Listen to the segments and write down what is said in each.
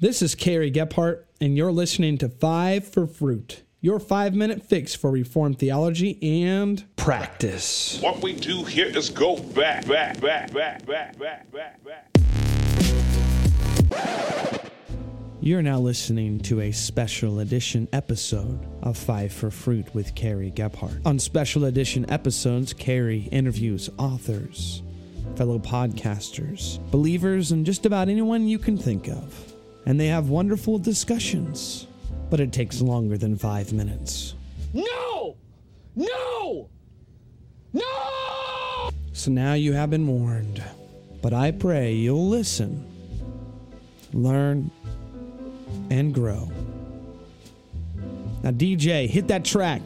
This is Carrie Gephardt, and you're listening to Five for Fruit, your five minute fix for Reformed theology and practice. What we do here is go back, back, back, back, back, back, back, back. You're now listening to a special edition episode of Five for Fruit with Carrie Gephardt. On special edition episodes, Carrie interviews authors, fellow podcasters, believers, and just about anyone you can think of and they have wonderful discussions. But it takes longer than five minutes. No! No! No! So now you have been warned. But I pray you'll listen, learn, and grow. Now, DJ, hit that track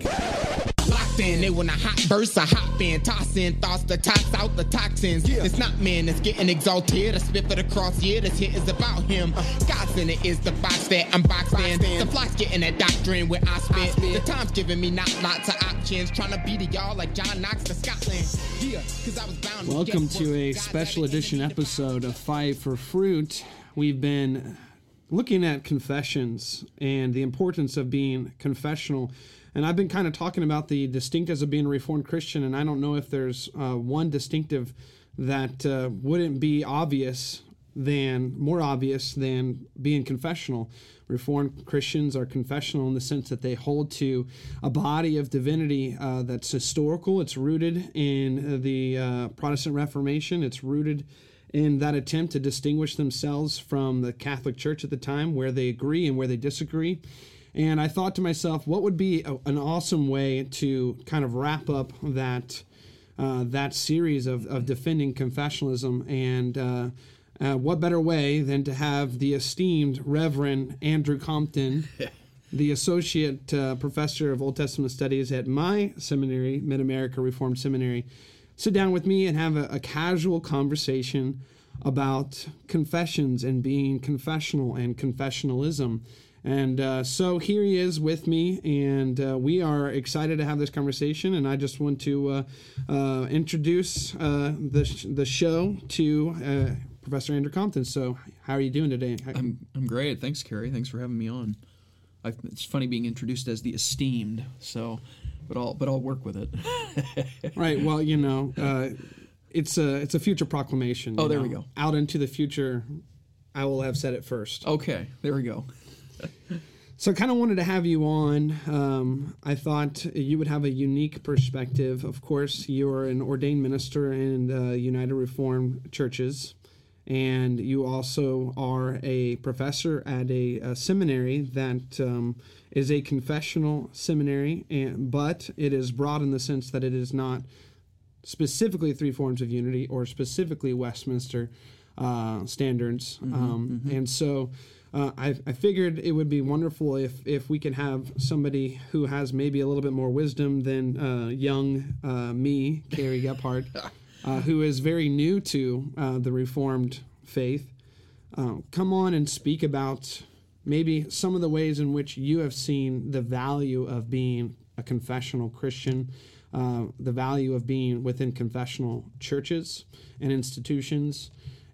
locked in. They when a hot burst, I hop in, tossing thoughts to toss out the toxins. Yeah. It's not men that's getting exalted. I spit for the cross, yeah, this hit is about him. Uh. God's in it is the box that I'm boxed in. The flock's getting that doctrine where I spit. The time's giving me not lots of options. Trying to beat it y'all like John Knox to Scotland. Yeah, cause I was bound Welcome to, to a special edition episode of Five for Fruit. We've been looking at confessions and the importance of being confessional and I've been kind of talking about the distinctives of being a Reformed Christian, and I don't know if there's uh, one distinctive that uh, wouldn't be obvious than more obvious than being confessional. Reformed Christians are confessional in the sense that they hold to a body of divinity uh, that's historical. It's rooted in the uh, Protestant Reformation. It's rooted in that attempt to distinguish themselves from the Catholic Church at the time, where they agree and where they disagree. And I thought to myself, what would be a, an awesome way to kind of wrap up that uh, that series of, of defending confessionalism and uh, uh, what better way than to have the esteemed Reverend Andrew Compton, the associate uh, professor of Old Testament studies at my seminary, Mid America Reformed Seminary, sit down with me and have a, a casual conversation about confessions and being confessional and confessionalism. And uh, so here he is with me, and uh, we are excited to have this conversation. And I just want to uh, uh introduce uh, the, sh- the show to uh, Professor Andrew Compton. So, how are you doing today? I'm, I'm great. Thanks, Carrie. Thanks for having me on. I've, it's funny being introduced as the esteemed, so but I'll but I'll work with it. right. Well, you know, it's a it's a future proclamation. Oh, there know? we go. Out into the future, I will have said it first. Okay, there we go so I kind of wanted to have you on. Um, I thought you would have a unique perspective. Of course, you're an ordained minister in the United Reformed Churches, and you also are a professor at a, a seminary that um, is a confessional seminary, and, but it is broad in the sense that it is not specifically three forms of unity or specifically Westminster uh, standards. Mm-hmm, um, mm-hmm. And so uh, I, I figured it would be wonderful if, if we can have somebody who has maybe a little bit more wisdom than uh, young uh, me, Carrie Gephardt, uh, who is very new to uh, the Reformed faith, uh, come on and speak about maybe some of the ways in which you have seen the value of being a confessional Christian. the value of being within confessional churches and institutions,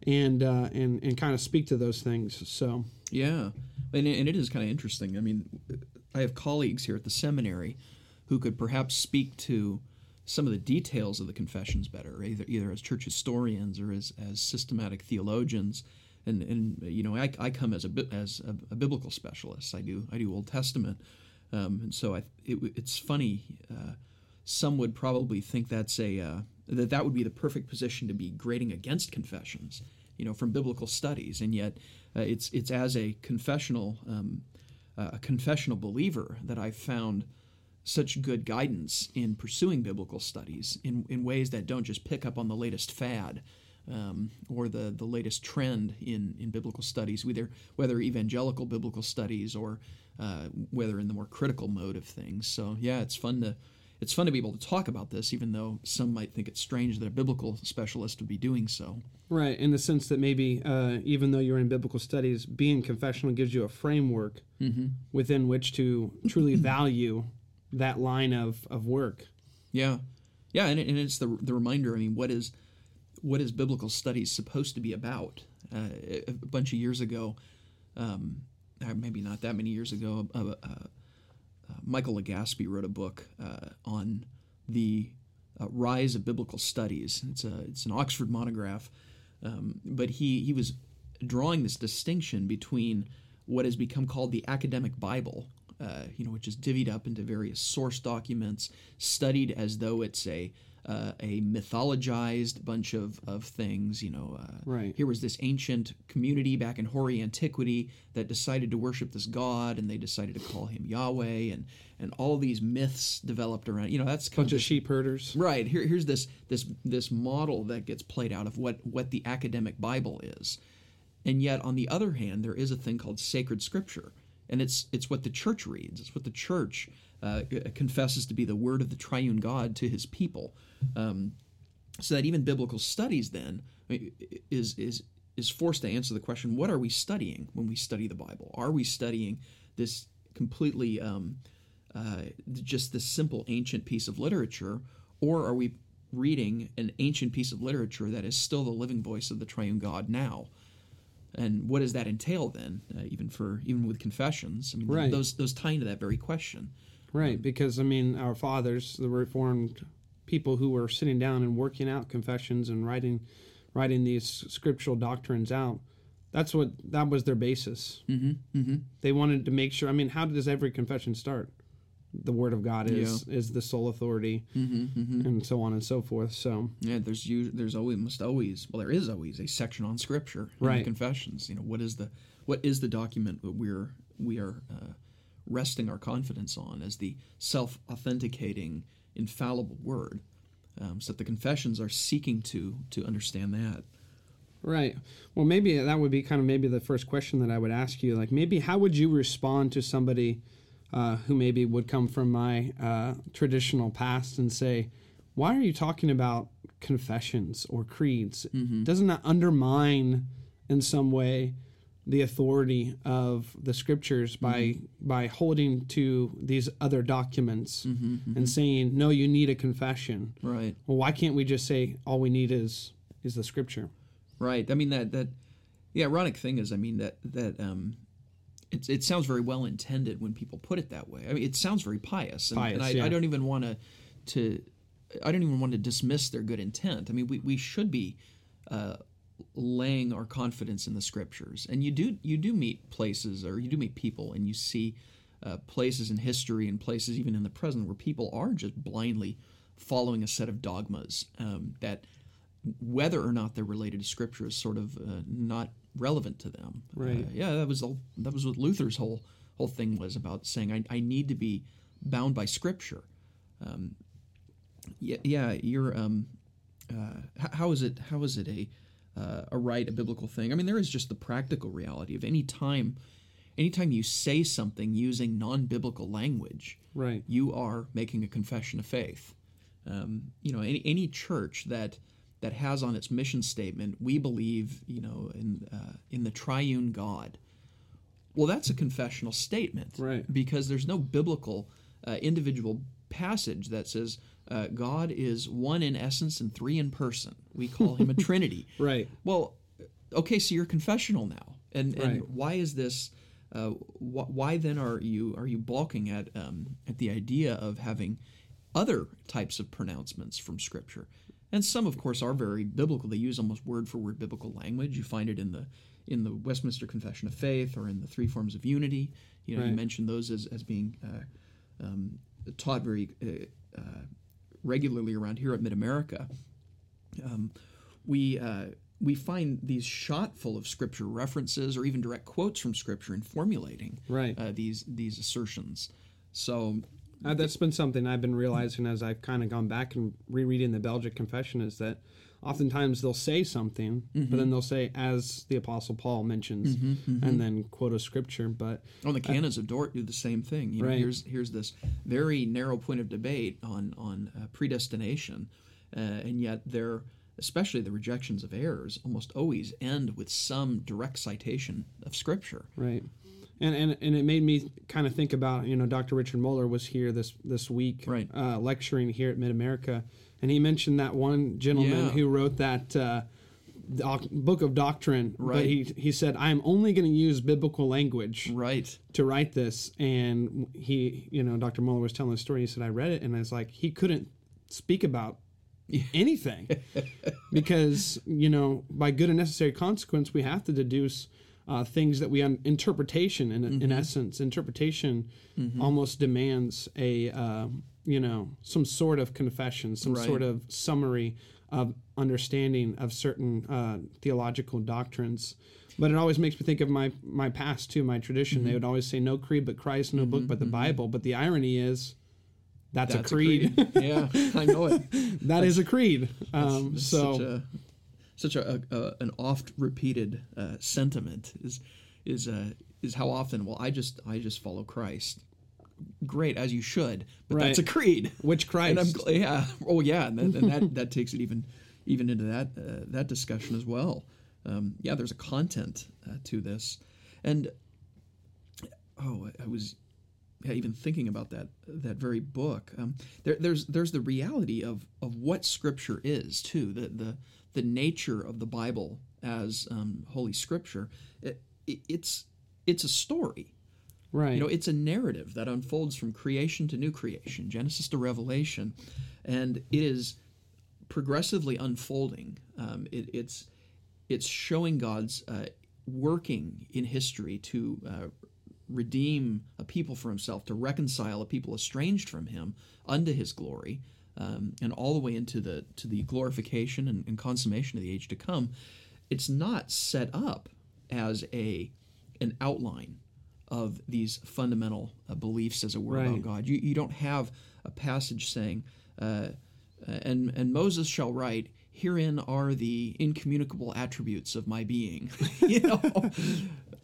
and and and kind of speak to those things. So yeah, and and it is kind of interesting. I mean, I have colleagues here at the seminary who could perhaps speak to some of the details of the confessions better, either either as church historians or as as systematic theologians. And and you know, I, I come as a as a, a biblical specialist. I do I do Old Testament, um, and so I it, it's funny. Uh, some would probably think that's a uh, that that would be the perfect position to be grading against confessions, you know, from biblical studies, and yet uh, it's it's as a confessional um, uh, a confessional believer that I've found such good guidance in pursuing biblical studies in, in ways that don't just pick up on the latest fad um, or the, the latest trend in, in biblical studies, whether, whether evangelical biblical studies or uh, whether in the more critical mode of things. So, yeah, it's fun to it's fun to be able to talk about this, even though some might think it's strange that a biblical specialist would be doing so. Right, in the sense that maybe uh, even though you're in biblical studies, being confessional gives you a framework mm-hmm. within which to truly value that line of, of work. Yeah, yeah, and, it, and it's the the reminder. I mean, what is what is biblical studies supposed to be about? Uh, a bunch of years ago, um, uh, maybe not that many years ago. Uh, uh, uh, Michael Legaspi wrote a book uh, on the uh, rise of biblical studies. It's a it's an Oxford monograph, um, but he he was drawing this distinction between what has become called the academic Bible, uh, you know, which is divvied up into various source documents, studied as though it's a uh, a mythologized bunch of, of things. You know, uh, Right. here was this ancient community back in hoary antiquity that decided to worship this god, and they decided to call him Yahweh, and and all these myths developed around. You know, that's bunch of sheep herders. Right. Here, here's this this this model that gets played out of what what the academic Bible is, and yet on the other hand, there is a thing called sacred scripture, and it's it's what the church reads. It's what the church uh, confesses to be the word of the triune God to His people. Um, so that even biblical studies then I mean, is is is forced to answer the question: What are we studying when we study the Bible? Are we studying this completely um, uh, just this simple ancient piece of literature, or are we reading an ancient piece of literature that is still the living voice of the Triune God now? And what does that entail then, uh, even for even with confessions? I mean, Right. those those tie into that very question. Right, because I mean, our fathers, the Reformed people who were sitting down and working out confessions and writing, writing these scriptural doctrines out. That's what that was their basis. Mm-hmm, mm-hmm. They wanted to make sure. I mean, how does every confession start? The Word of God is is the sole authority, Mm-hmm, and so on and so forth. So Yeah, there's us- there's always must always well there is always a section on scripture in the Right. confessions. You know what is the what is the document that we're we are uh, resting our confidence on as the self authenticating infallible word. Um, so that the confessions are seeking to to understand that. Right. Well, maybe that would be kind of maybe the first question that I would ask you. Like, maybe how would you respond to somebody uh, who maybe would come from my uh, traditional past and say, "Why are you talking about confessions or creeds? Doesn't that undermine in some way the authority of the scriptures by by holding to these other documents and saying, "No, you need a confession." Right. Well, why can't we just say all we need is is the scripture? Right. I mean that that the ironic thing is, I mean that that um, it it sounds very well intended when people put it that way. I mean, it sounds very pious, and, Pious, and I, yeah. I don't even want to to I don't even want to dismiss their good intent. I mean, we we should be. Uh, laying our confidence in the scriptures and you do you do meet places or you do meet people and you see uh, places in history and places even in the present where people are just blindly following a set of dogmas um, that whether or not they're related to scripture is sort of uh, not relevant to them. Right. Uh, yeah, that was all, that was what Luther's whole whole thing was about saying I, I need to be bound by scripture. Um, yeah, yeah, you're. Um, uh, how is it? How is it a uh, a right, a biblical thing? I mean, there is just the practical reality of any time, anytime you say something using non-biblical language, Right. you are making a confession of faith. Um, you know, any any church that that has on its mission statement, we believe, you know, in uh, in the triune God. Well, that's a confessional statement, Right. Because there's no biblical uh, individual passage that says uh, God is one in essence and three in person. We call Him a Trinity, Right. well, okay, so you're confessional now, and and Right. why is this? Uh, wh- why then are you are you balking at um, at the idea of having other types of pronouncements from Scripture? And some, of course, are very biblical. They use almost word for word biblical language. You find it in the in the Westminster Confession of Faith or in the Three Forms of Unity. You know, you Right. mentioned those as as being uh, um, taught very uh, uh, regularly around here at Mid America um, we uh, we find these shot full of scripture references or even direct quotes from scripture in formulating Right. uh, these these assertions. So Uh, that's been something I've been realizing as I've kind of gone back and rereading the Belgic Confession is that oftentimes they'll say something, but then they'll say, as the Apostle Paul mentions, and then quote a scripture. But on the canons of Dort do the same thing. You know, Right. here's here's this very narrow point of debate on on uh, predestination, uh, and yet they're especially the rejections of errors almost always end with some direct citation of scripture. Right. And, and and it made me kind of think about you know Dr. Richard Muller was here this this week Right. uh, lecturing here at Mid America, and he mentioned that one gentleman Yeah. who wrote that uh, doc, book of doctrine, but he he said I'm only going to use biblical language Right. to write this. And he, you know, Dr. Muller was telling the story. He said I read it, and I was like, he couldn't speak about anything because you know by good and necessary consequence we have to deduce uh, things that we un- interpretation in, in essence interpretation almost demands a uh, you know some sort of confession some Right. sort of summary of understanding of certain uh, theological doctrines. But it always makes me think of my my past too my tradition. They would always say no creed but christ no book but the bible. But the irony is that's, That's a creed, yeah, I know it. That is a creed. um, It's so such a such a, a, an oft repeated uh, sentiment is is uh, is how often well I just I just follow Christ. Great as you should, but that's a creed. which And I'm christ yeah oh yeah and, that, and that that takes it even even into that uh, that discussion as well. Um, yeah, there's a content uh, to this, and oh I- I was yeah, even thinking about that that very book. Um, there, there's there's the reality of of what Scripture is too. The the the nature of the Bible as um, Holy Scripture. It, it, it's it's a story. Right You know, it's a narrative that unfolds from creation to new creation, Genesis to Revelation, and it is progressively unfolding. Um, it, it's it's showing God's uh, working in history to uh, redeem a people for Himself, to reconcile a people estranged from Him unto His glory, um, and all the way into the to the glorification and, and consummation of the age to come. It's not set up as a an outline of these fundamental uh, beliefs, as it were, about God. You, you don't have a passage saying, uh, and, and Moses shall write, Herein are the incommunicable attributes of my being, you know,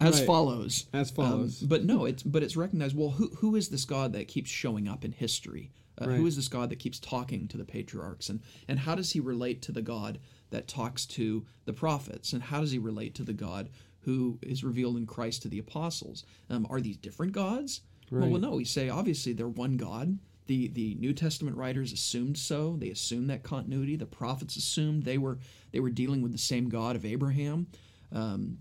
as Right. follows. As follows. Um, but no, it's but it's recognized. Well, who who is this God that keeps showing up in history? Uh, Right. is this God that keeps talking to the patriarchs, and and how does he relate to the God that talks to the prophets, and how does he relate to the God who is revealed in Christ to the apostles? Um, are these different gods? Well, well, no. We say obviously they're one God. The the New Testament writers assumed so. They assumed that continuity. The prophets assumed they were they were dealing with the same God of Abraham. Um,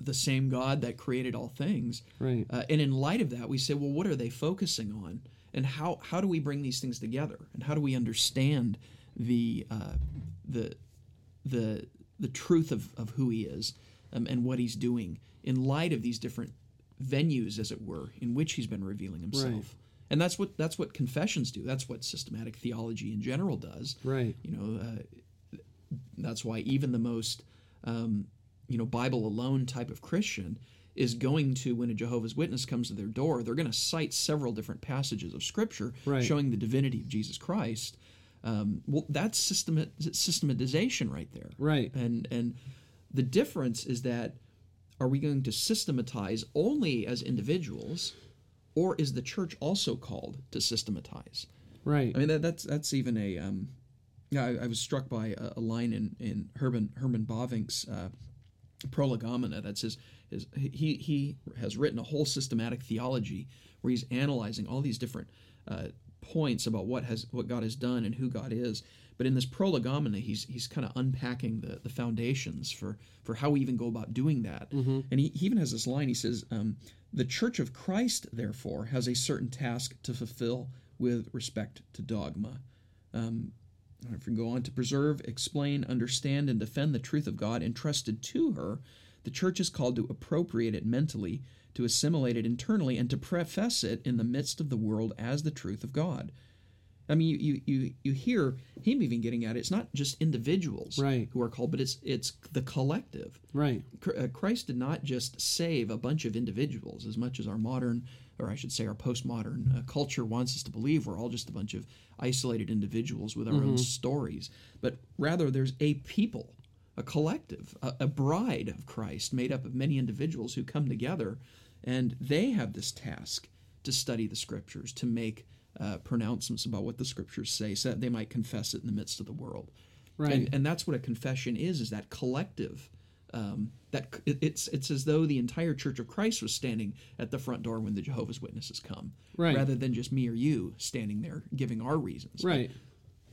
the same God that created all things. Right. Uh, and in light of that, we say, well, what are they focusing on, and how how do we bring these things together, and how do we understand the uh, the the the truth of, of who He is um, and what He's doing in light of these different venues, as it were, in which He's been revealing Himself. Right. And that's what that's what confessions do. That's what systematic theology in general does. Right. You know, uh, that's why even the most um, you know bible alone type of christian is going to when a jehovah's witness comes to their door they're going to cite several different passages of scripture Right. showing the divinity of jesus christ um, well that's systemat- systematization right there Right. and and the difference is that are we going to systematize only as individuals or is the church also called to systematize right I mean, that, that's that's even a. Um, yeah, I, I was struck by a, a line in in Herman Herman Bavinck's uh, Prolegomena that says is he he has written a whole systematic theology where he's analyzing all these different uh, points about what has what God has done and who God is. But in this Prolegomena, he's he's kind of unpacking the, the foundations for for how we even go about doing that. And he, he even has this line. He says, um, "The Church of Christ, therefore, has a certain task to fulfill with respect to dogma." Um, if we go on to preserve, explain, understand, and defend the truth of God entrusted to her, the church is called to appropriate it mentally, to assimilate it internally, and to profess it in the midst of the world as the truth of God. I mean, you you you, you hear him even getting at it. It's not just individuals Right. who are called, but it's it's the collective. right uh, Christ did not just save a bunch of individuals, as much as our modern, or I should say, our postmodern uh, culture wants us to believe we're all just a bunch of isolated individuals with our own stories. But rather, there's a people, a collective, a, a bride of Christ made up of many individuals who come together, and they have this task to study the scriptures, to make uh, pronouncements about what the scriptures say, so that they might confess it in the midst of the world. Right. And, and that's what a confession is: is that collective. Um, that it- it's it's as though the entire Church of Christ was standing at the front door when the Jehovah's Witnesses come, Right. rather than just me or you standing there giving our reasons. right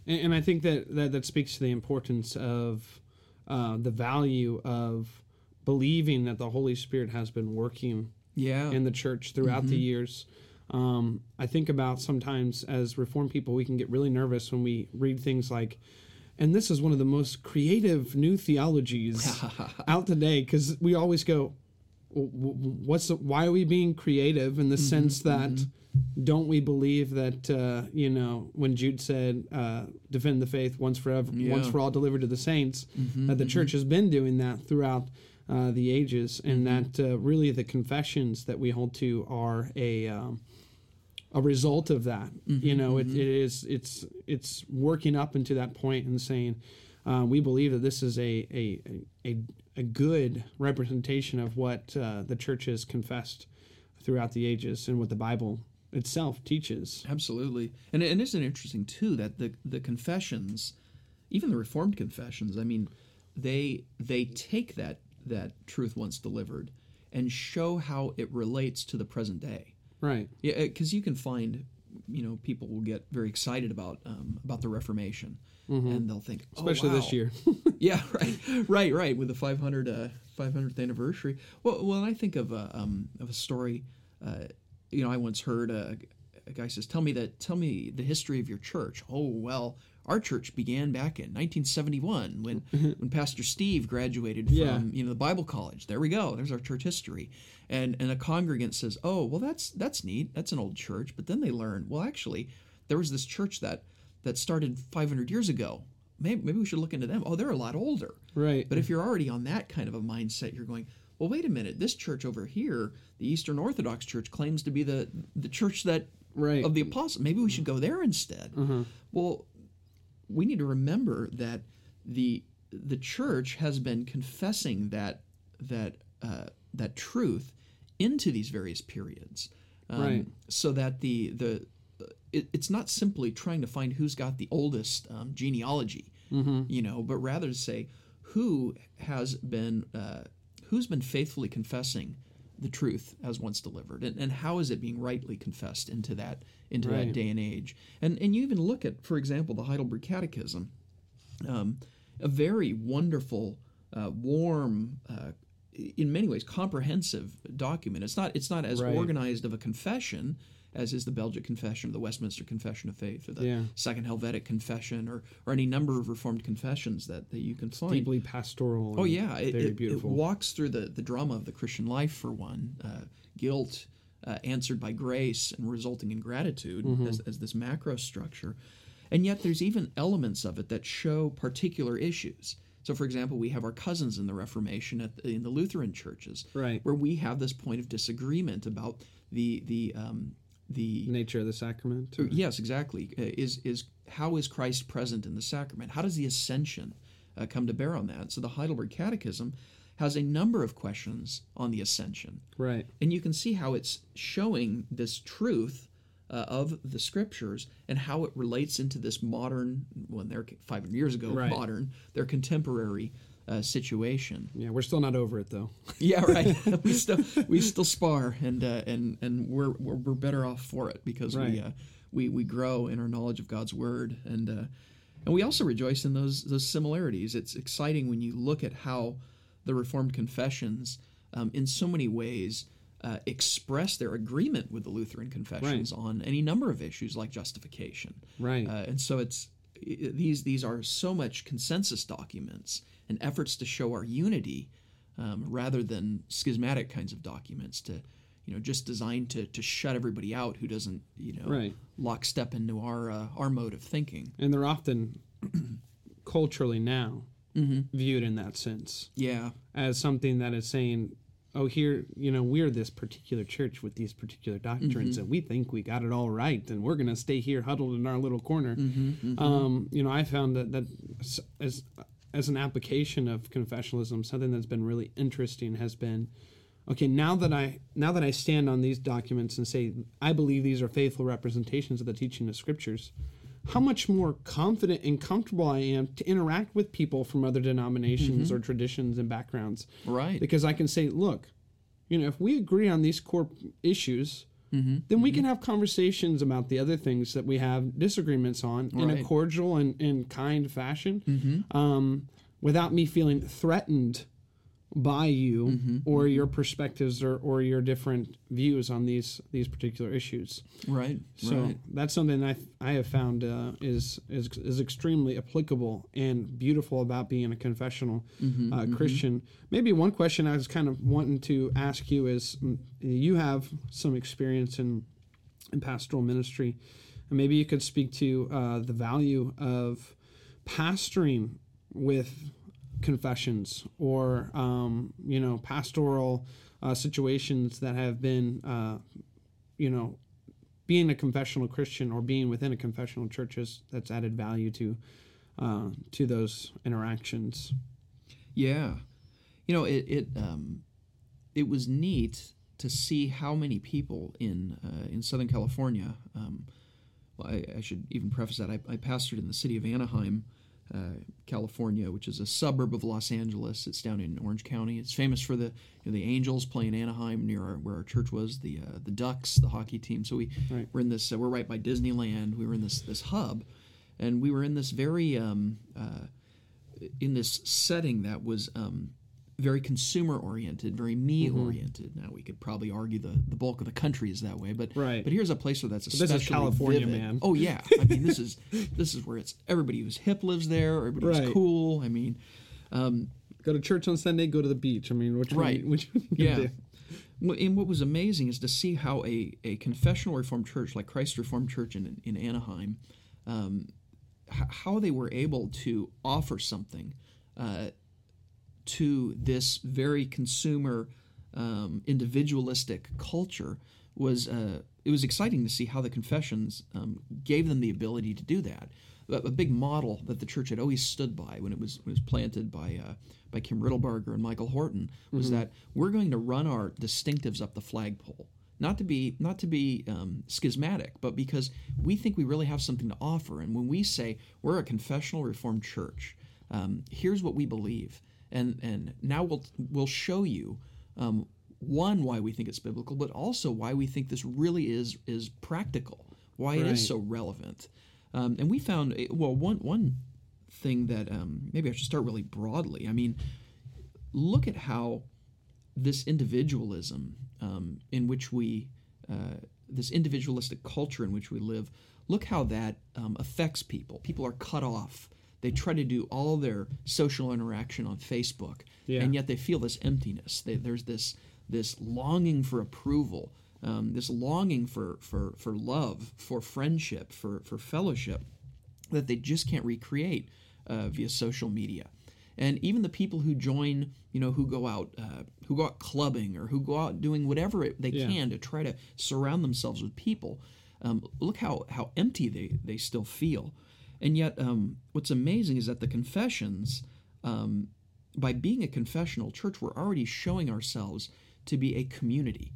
and, and i think that, that that speaks to the importance of uh, the value of believing that the Holy Spirit has been working Yeah. in the church throughout the years. Um, I think about sometimes as Reformed people, we can get really nervous when we read things like, and this is one of the most creative new theologies out today, because we always go, "W- w- what's the, why are we being creative in the Mm-hmm, sense that don't we believe that uh, you know when Jude said uh, defend the faith once forever once Yeah. Mm-hmm, for all delivered to the saints that the church has been doing that throughout uh, the ages and Mm-hmm. that uh, really the confessions that we hold to are a um, a result of that Mm-hmm, you know it, it is it's it's working up into that point and saying uh, we believe that this is a a, a, a good representation of what uh, the church has confessed throughout the ages and what the Bible itself teaches. Absolutely, and and isn't it interesting too that the the confessions, even the Reformed confessions, I mean, they they take that that truth once delivered and show how it relates to the present day. Right. Yeah, because you can find, you know, people will get very excited about um, about the Reformation, and they'll think, oh, Mm-hmm. Especially this year. yeah, right, right, right. With the 500 uh, 500th anniversary. Well, well, I think of a um, of a story. Uh, you know, I once heard a, a guy says, "Tell me that. Tell me the history of your church." Oh well, our church began back in 1971 when when Pastor Steve graduated from Yeah. you know the Bible college. There we go. There's our church history. And and a congregant says, "Oh well, that's that's neat. That's an old church." But then they learn, well, actually, there was this church that that started 500 years ago. Maybe, maybe we should look into them. Oh, they're a lot older. Right. But if you're already on that kind of a mindset, you're going, well, wait a minute. This church over here, the Eastern Orthodox Church, claims to be the the church that Right. of the apostles. Maybe we should go there instead. Mm-hmm. Well, we need to remember that the the church has been confessing that that uh, that truth into these various periods, um, Right. so that the the it, it's not simply trying to find who's got the oldest um, genealogy, you know, but rather to say who has been uh, who's been faithfully confessing the truth as once delivered, and, and how is it being rightly confessed into that into that day and age, and and you even look at, for example, the Heidelberg Catechism, um, a very wonderful, uh, warm. Uh, in many ways, comprehensive document. It's not. It's not as Right. organized of a confession as is the Belgic Confession or the Westminster Confession of Faith or the Yeah. Second Helvetic Confession or or any number of Reformed confessions that, that you can find. Deeply pastoral. Oh and yeah, it, very it- it walks through the, the drama of the Christian life for one, uh, guilt uh, answered by grace and resulting in gratitude Mm-hmm. as, as this macro structure, and yet there's even elements of it that show particular issues. So, for example, we have our cousins in the Reformation at the, in the Lutheran churches, Right. where we have this point of disagreement about the the um, the Nature of the sacrament. Yes, exactly. Uh, Is is how is Christ present in the sacrament? How does the ascension uh, come to bear on that? So the Heidelberg Catechism has a number of questions on the ascension, Right. and you can see how it's showing this truth uh, of the scriptures and how it relates into this modern, when they're 500 years ago, Right. modern, their contemporary uh, situation. Yeah, we're still not over it though. Yeah, right. we still we still spar, and uh, and and we're, we're we're better off for it because we uh, we we grow in our knowledge of God's word, and uh, and we also rejoice in those those similarities. It's exciting when you look at how the Reformed confessions, um, in so many ways. Uh, express their agreement with the Lutheran confessions on any number of issues like justification, Right. uh, and so it's these these are so much consensus documents and efforts to show our unity um, rather than schismatic kinds of documents to you know just designed to, to shut everybody out who doesn't you know Right. lockstep into our uh, our mode of thinking. And they're often culturally now Mm-hmm. viewed in that sense. Yeah. As something that is saying oh here you know we're this particular church with these particular doctrines and we think we got it all right and we're going to stay here huddled in our little corner. Um, you know i found that that as as an application of confessionalism something that's been really interesting has been okay now that i now that i stand on these documents and say i believe these are faithful representations of the teaching of scriptures how much more confident and comfortable i am to interact with people from other denominations mm-hmm. or traditions and backgrounds. Right. Because i can say look you know if we agree on these core issues Mm-hmm. then we mm-hmm. can have conversations about the other things that we have disagreements on in a cordial and, and kind fashion mm-hmm. um, without me feeling threatened by you Mm-hmm, or your perspectives or, or your different views on these these particular issues. Right. So right. that's something I I have found uh, is is is extremely applicable and beautiful about being a confessional Mm-hmm, uh, Christian. Maybe one question I was kind of wanting to ask you is mm, you have some experience in in pastoral ministry, and maybe you could speak to uh, the value of pastoring with confessions or um, you know pastoral uh, situations that have been uh, you know being a confessional Christian or being within a confessional church is, that's added value to uh, to those interactions. Yeah, you know it. It um, it was neat to see how many people in uh, in Southern California. Um, well, I, I should even preface that I, I pastored in the city of Anaheim, uh, California, which is a suburb of Los Angeles. It's down in Orange County. It's famous for the you know, the Angels playing Anaheim near our, where our church was. The uh, the Ducks, the hockey team. So we Right. we're in this. Uh, we're right by Disneyland. We were in this this hub, and we were in this very um, uh, in this setting that was um, very consumer oriented, very me oriented. Now we could probably argue the, the bulk of the country is that way, but Right. But here's a place where that's this especially is California, vivid. man. Oh yeah, I mean this is this is where it's everybody who's hip lives there. Everybody's Right. cool. I mean, Go to church on Sunday, go to the beach. I mean, which one- Right. which one yeah. do? And what was amazing is to see how a, a confessional Reformed church like Christ Reformed Church in, in Anaheim, um, h- how they were able to offer something uh, to this very consumer, um, individualistic culture was uh, it was exciting to see how the confessions um, gave them the ability to do that. A, a big model that the church had always stood by when it was when it was planted by uh, by Kim Riddlebarger and Michael Horton was that we're going to run our distinctives up the flagpole. Not to be not to be um, schismatic, but because we think we really have something to offer. And when we say we're a confessional Reformed church, um, here's what we believe, and and now we'll we'll show you um, one why we think it's biblical, but also why we think this really is is practical, why it Right. is so relevant. Um, and we found eh, well one one thing that um, maybe I should start really broadly. I mean, look at how this individualism um, in which we uh, this individualistic culture in which we live look how that um, affects people people are cut off they try to do all their social interaction on facebook Yeah. and yet they feel this emptiness they, there's this this longing for approval um, this longing for, for for love for friendship for for fellowship that they just can't recreate uh, via social media. And even the people who join, you know, who go out, uh, who go out clubbing or who go out doing whatever it, they Yeah. can to try to surround themselves with people, um, look how how empty they they still feel. And yet, um, what's amazing is that the confessions, um, by being a confessional church, we're already showing ourselves to be a community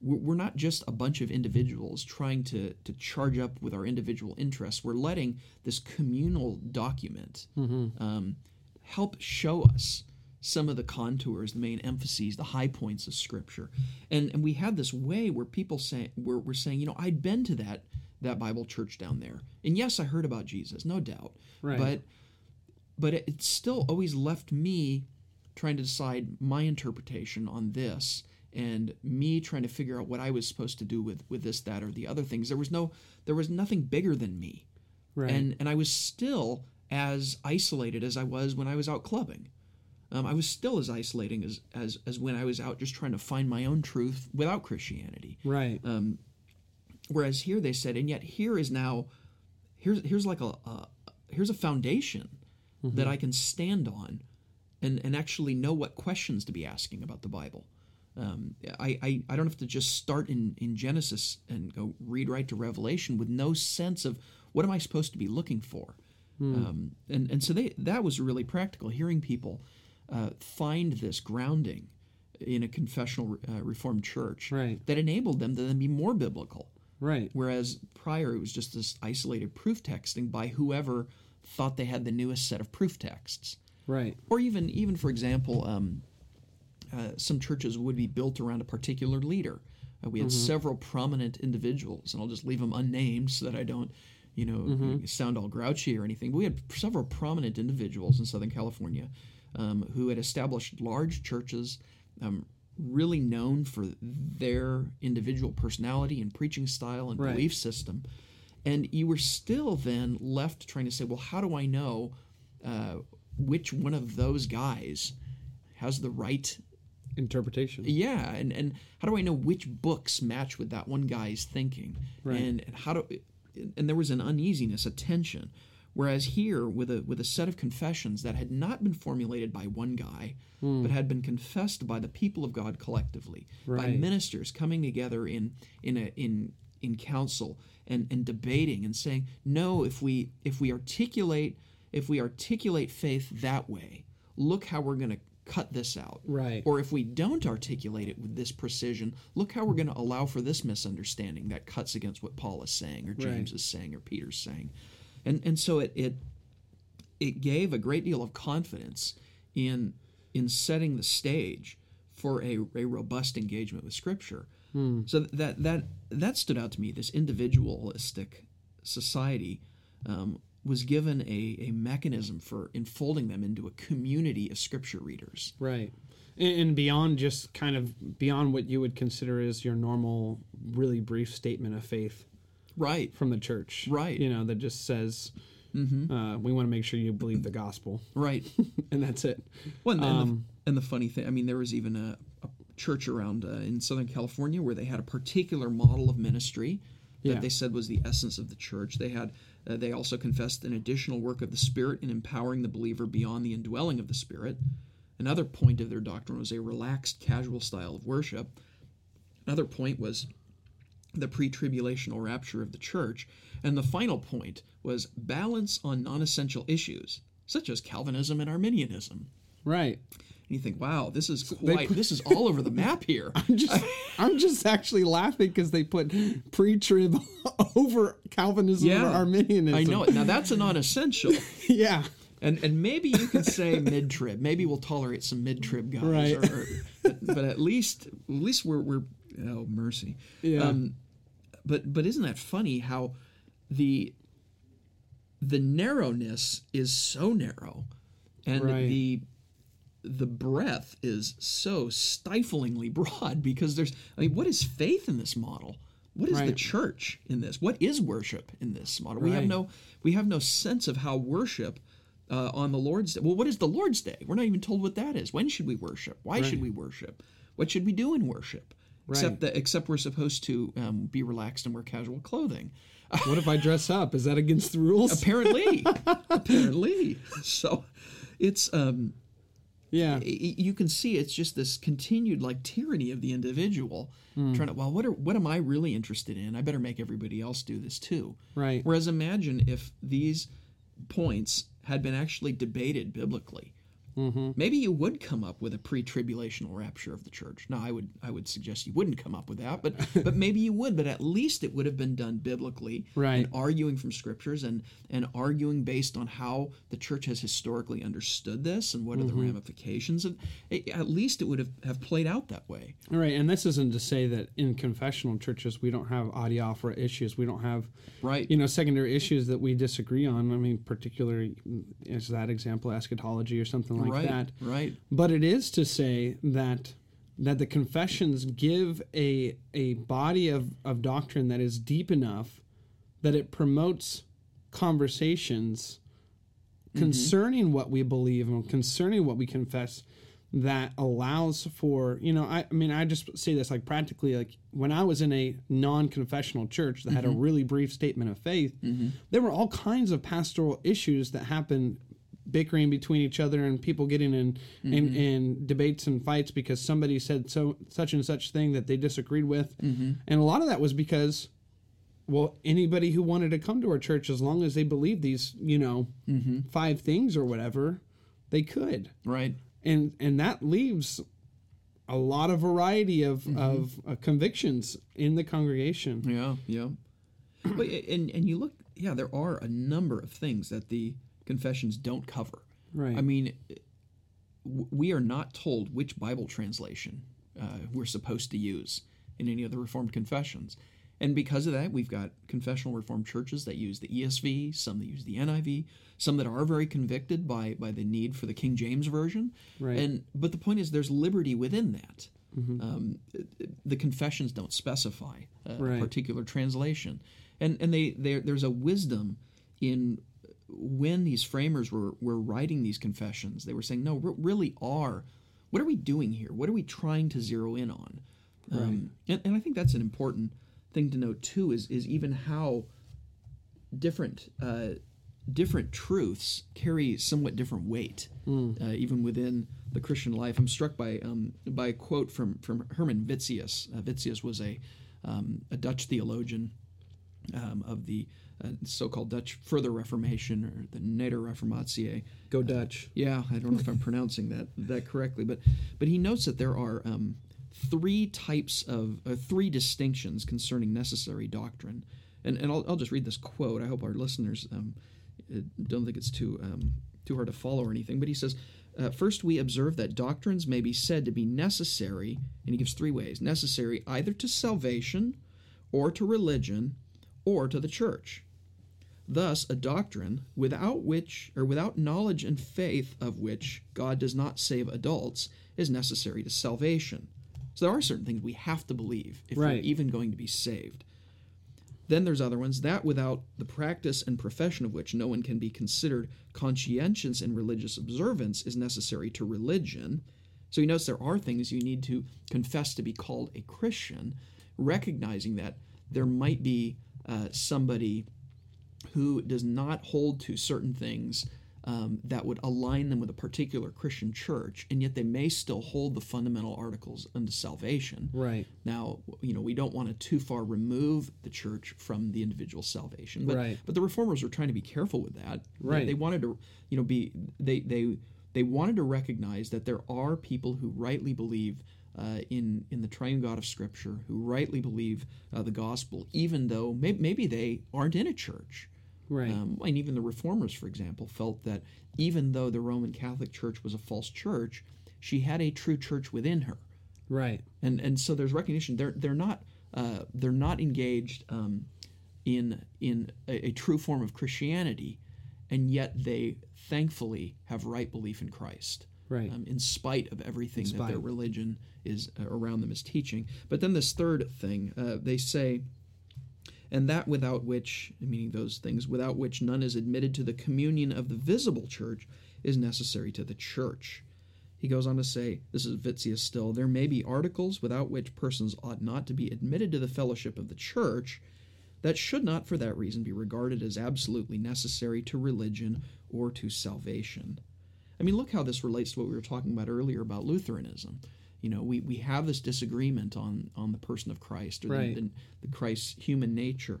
we're not just a bunch of individuals trying to, to charge up with our individual interests. We're letting this communal document um, help show us some of the contours, the main emphases, the high points of Scripture. And and we had this way where people say we're, we're saying, you know, I'd been to that that Bible church down there, and yes, I heard about Jesus, no doubt, Right. but but it, it still always left me trying to decide my interpretation on this and me trying to figure out what I was supposed to do with with this that or the other things there was no there was nothing bigger than me Right. and and I was still as isolated as I was when I was out clubbing um, I was still as isolating as, as as when I was out just trying to find my own truth without Christianity right. Whereas here they said, and yet here is now, here's here's like a, here's a foundation that I can stand on, and and actually know what questions to be asking about the Bible. Um, I, I I don't have to just start in in Genesis and go read right to Revelation with no sense of what am I supposed to be looking for. Um, and and so they that was really practical. Hearing people uh, find this grounding in a confessional uh, Reformed church Right. that enabled them to then be more biblical. Right. Whereas prior it was just this isolated proof texting by whoever thought they had the newest set of proof texts. Right. Or even, even for example, um, uh, some churches would be built around a particular leader. Uh, we had several prominent individuals, and I'll just leave them unnamed so that I don't, you know, Mm-hmm. sound all grouchy or anything. But we had several prominent individuals in Southern California um, who had established large churches, um, really known for their individual personality and preaching style and Right. belief system. And you were still then left trying to say, well, how do I know uh, which one of those guys has the right Interpretation. yeah, and, and how do I know which books match with that one guy's thinking? Right. And, and how do and there was an uneasiness, a tension. Whereas here, with a with a set of confessions that had not been formulated by one guy, Hmm. but had been confessed by the people of God collectively, by ministers coming together in in a in in council and, and debating and saying, no, if we if we articulate if we articulate faith that way, look how we're going to cut this out. Right. Or if we don't articulate it with this precision, look how we're going to allow for this misunderstanding that cuts against what Paul is saying, or James Right. is saying, or Peter's saying, and and so it it it gave a great deal of confidence in in setting the stage for a, a robust engagement with Scripture. So that that that stood out to me. This individualistic society um, was given a, a mechanism for enfolding them into a community of Scripture readers. Right. And, and beyond just kind of beyond what you would consider as your normal, really brief statement of faith Right. from the church. Right. You know, that just says, uh, we want to make sure you believe the gospel. Right. and that's it. Well, and, and Um, the, and the funny thing, I mean, there was even a, a church around uh, in Southern California where they had a particular model of ministry that Yeah. they said was the essence of the church. They had, uh, they also confessed an additional work of the Spirit in empowering the believer beyond the indwelling of the Spirit. Another point of their doctrine was a relaxed, casual style of worship. Another point was the pre tribulational rapture of the church. And the final point was balance on non essential issues, such as Calvinism and Arminianism. Right. And you think, wow, this is quite, this is all over the map here. I'm Just, I'm just actually laughing because they put pre-trib over Calvinism or Arminianism. I know it. Now that's a non-essential, Yeah. and and maybe you can say mid-trib. Maybe we'll tolerate some mid-trib guys, Right. or, or- but, but at least at least we're we're oh mercy. Yeah. Um, but but isn't that funny how the the narrowness is so narrow, and Right. the the breadth is so stiflingly broad because there's I mean what is faith in this model? What is the church in this? What is worship in this model? We have no we have no sense of how worship uh, on the Lord's Day. Well, what is the Lord's Day? We're not even told what that is. When should we worship? Why should we worship? What should we do in worship? Except that except we're supposed to um, be relaxed and wear casual clothing. What if I dress up? Is that against the rules? Apparently, apparently. So, it's um, Yeah. you can see it's just this continued like tyranny of the individual trying to well what are what am i really interested in i better make everybody else do this too Right. whereas imagine if these points had been actually debated biblically Mm-hmm. maybe you would come up with a pre-tribulational rapture of the church Now, i would i would suggest you wouldn't come up with that but but maybe you would but at least it would have been done biblically Right. and arguing from scriptures and and arguing based on how the church has historically understood this and what are the mm-hmm. ramifications of it, at least it would have, have played out that way All right, and this isn't to say that in confessional churches we don't have adiaphora issues. We don't have, Right. You know, secondary issues that we disagree on. I mean, particularly mm, as that example, eschatology or something like right that. right. But it is to say that that the confessions give a a body of, of doctrine that is deep enough that it promotes conversations mm-hmm. concerning what we believe and concerning what we confess that allows for you know I, I mean i just say this like practically like when i was in a non-confessional church that had a mm-hmm. really brief statement of faith mm-hmm. there were all kinds of pastoral issues that happened bickering between each other and people getting in, in mm-hmm. in debates and fights because somebody said so such and such thing that they disagreed with. Mm-hmm. And a lot of that was because well anybody who wanted to come to our church as long as they believed these you know mm-hmm. five things or whatever they could. Right. And and that leaves a lot of variety of of uh, convictions in the congregation. Yeah, yeah. but and and you look, yeah, there are a number of things that the confessions don't cover. Right. I mean, we are not told which Bible translation uh, we're supposed to use in any of the Reformed confessions. And because of that, we've got confessional reformed churches that use the ESV, some that use the NIV, some that are very convicted by by the need for the King James version. Right. And but the point is, there's liberty within that. Um, the confessions don't specify a, a Right. particular translation, and and they there's a wisdom in when these framers were were writing these confessions. They were saying, no, we really are. What are we doing here? What are we trying to zero in on? Um, and, and I think that's an important thing to note too. Is is even how different uh, different truths carry somewhat different weight, uh, even within the Christian life. I'm struck by um, by a quote from from Herman Witsius. Uh, Witsius was a um, a Dutch theologian um, of the uh, so-called Dutch Further Reformation or the Nadere Reformatie. Go Dutch. Yeah, I don't know if I'm pronouncing that that correctly, but but he notes that there are um, three types of uh, three distinctions concerning necessary doctrine, and and I'll, I'll just read this quote. I hope our listeners um, uh, don't think it's too um, too hard to follow or anything. But he says. Uh, first, we observe that doctrines may be said to be necessary, and he gives three ways necessary either to salvation, or to religion, or to the church. Thus, a doctrine without which, or without knowledge and faith of which God does not save adults, is necessary to salvation. So there are certain things we have to believe if we're even going to be saved. Then there's other ones that without the practice and profession of which no one can be considered conscientious in religious observance is necessary to religion. So he notes there are things you need to confess to be called a Christian, recognizing that there might be uh, somebody who does not hold to certain things um, that would align them with a particular Christian church, and yet they may still hold the fundamental articles unto salvation. Right. Now, you know, we don't want to too far remove the church from the individual salvation, but Right. but the reformers were trying to be careful with that. They- Right. They, wanted to, you know, be they they they wanted to recognize that there are people who rightly believe. Uh, in in the triune God of Scripture, who rightly believe uh, the gospel, even though may, maybe they aren't in a church, Right. um, and even the reformers, for example, felt that even though the Roman Catholic Church was a false church, she had a true church within her right. and and so there's recognition they're they're not uh, they're not engaged um, in in a, a true form of Christianity, and yet they thankfully have right belief in Christ. Right. Um, in spite of everything that their religion is uh, around them is teaching. But then this third thing, uh, they say, and that without which, meaning those things, without which none is admitted to the communion of the visible church, is necessary to the church. He goes on to say, this is Witsius still, there may be articles without which persons ought not to be admitted to the fellowship of the church, that should not for that reason be regarded as absolutely necessary to religion or to salvation. I mean, look how this relates to what we were talking about earlier about Lutheranism. You know, we, we have this disagreement on, on the person of Christ or Right. the, the, the Christ's human nature.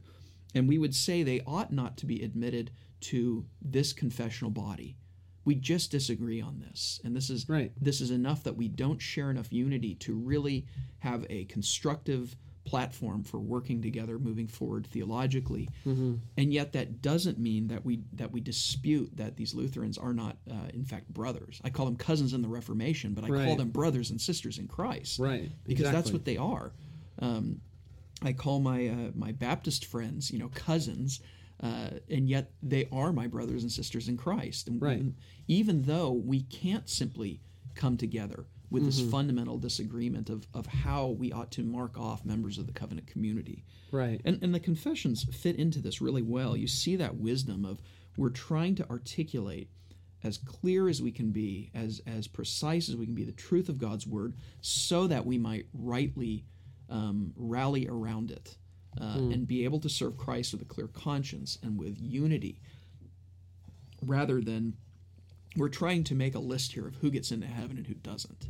And we would say they ought not to be admitted to this confessional body. We just disagree on this. And this is Right. this is enough that we don't share enough unity to really have a constructive platform for working together moving forward theologically. And yet that doesn't mean that we that we dispute that these lutherans are not uh, in fact brothers. I call them cousins in the reformation but i call them brothers and sisters in christ. Right, because that's what they are. Um, i call my uh, my baptist friends you know cousins uh, and yet they are my brothers and sisters in christ. And Right. even though we can't simply come together with Mm-hmm. this fundamental disagreement of, of how we ought to mark off members of the covenant community Right. and, and the confessions fit into this really well. You see that wisdom of we're trying to articulate as clear as we can be, as as precise as we can be, the truth of God's word, so that we might rightly um, rally around it uh, and be able to serve Christ with a clear conscience and with unity, rather than we're trying to make a list here of who gets into heaven and who doesn't.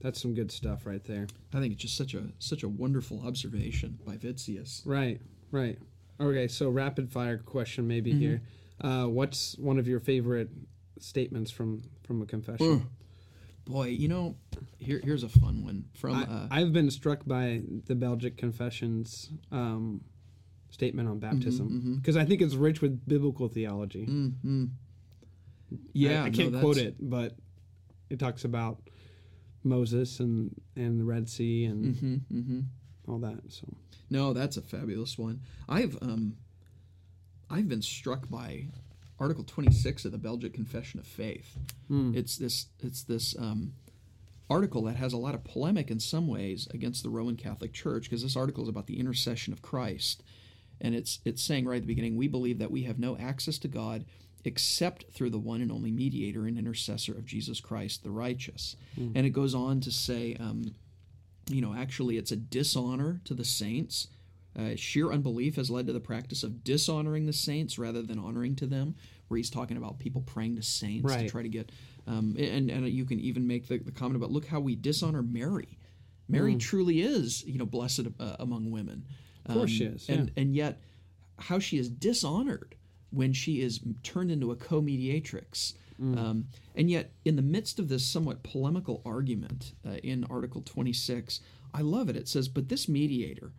That's some good stuff right there. I think it's just such a such a wonderful observation by Witsius. Right. Right. Okay. So rapid fire question maybe Mm-hmm. here. Uh, what's one of your favorite statements from from a confession? Boy, you know, here, here's a fun one from. uh, I, I've been struck by the Belgic Confession's um, statement on Mm-hmm, baptism because I think it's rich with biblical theology. Yeah, I, I can't quote it, but it talks about Moses and and the Red Sea and Mm-hmm. all that. So No, that's a fabulous one. I've um, I've been struck by Article 26 of the Belgic Confession of Faith. It's this it's this um, article that has a lot of polemic in some ways against the Roman Catholic Church because this article is about the intercession of Christ, and it's it's saying right at the beginning we believe that we have no access to God except through the one and only mediator and intercessor of Jesus Christ the righteous, and it goes on to say. Um, you know, actually, it's a dishonor to the saints. Uh, sheer unbelief has led to the practice of dishonoring the saints rather than honoring to them, where he's talking about people praying to saints to try to get. Um, and, and you can even make the, the comment about look how we dishonor Mary. Mary truly is, you know, blessed uh, among women. Of course she is, And, and yet, how she is dishonored when she is turned into a co mediatrix. Um, and yet, in the midst of this somewhat polemical argument uh, in Article 26, I love it. It says, But this mediator,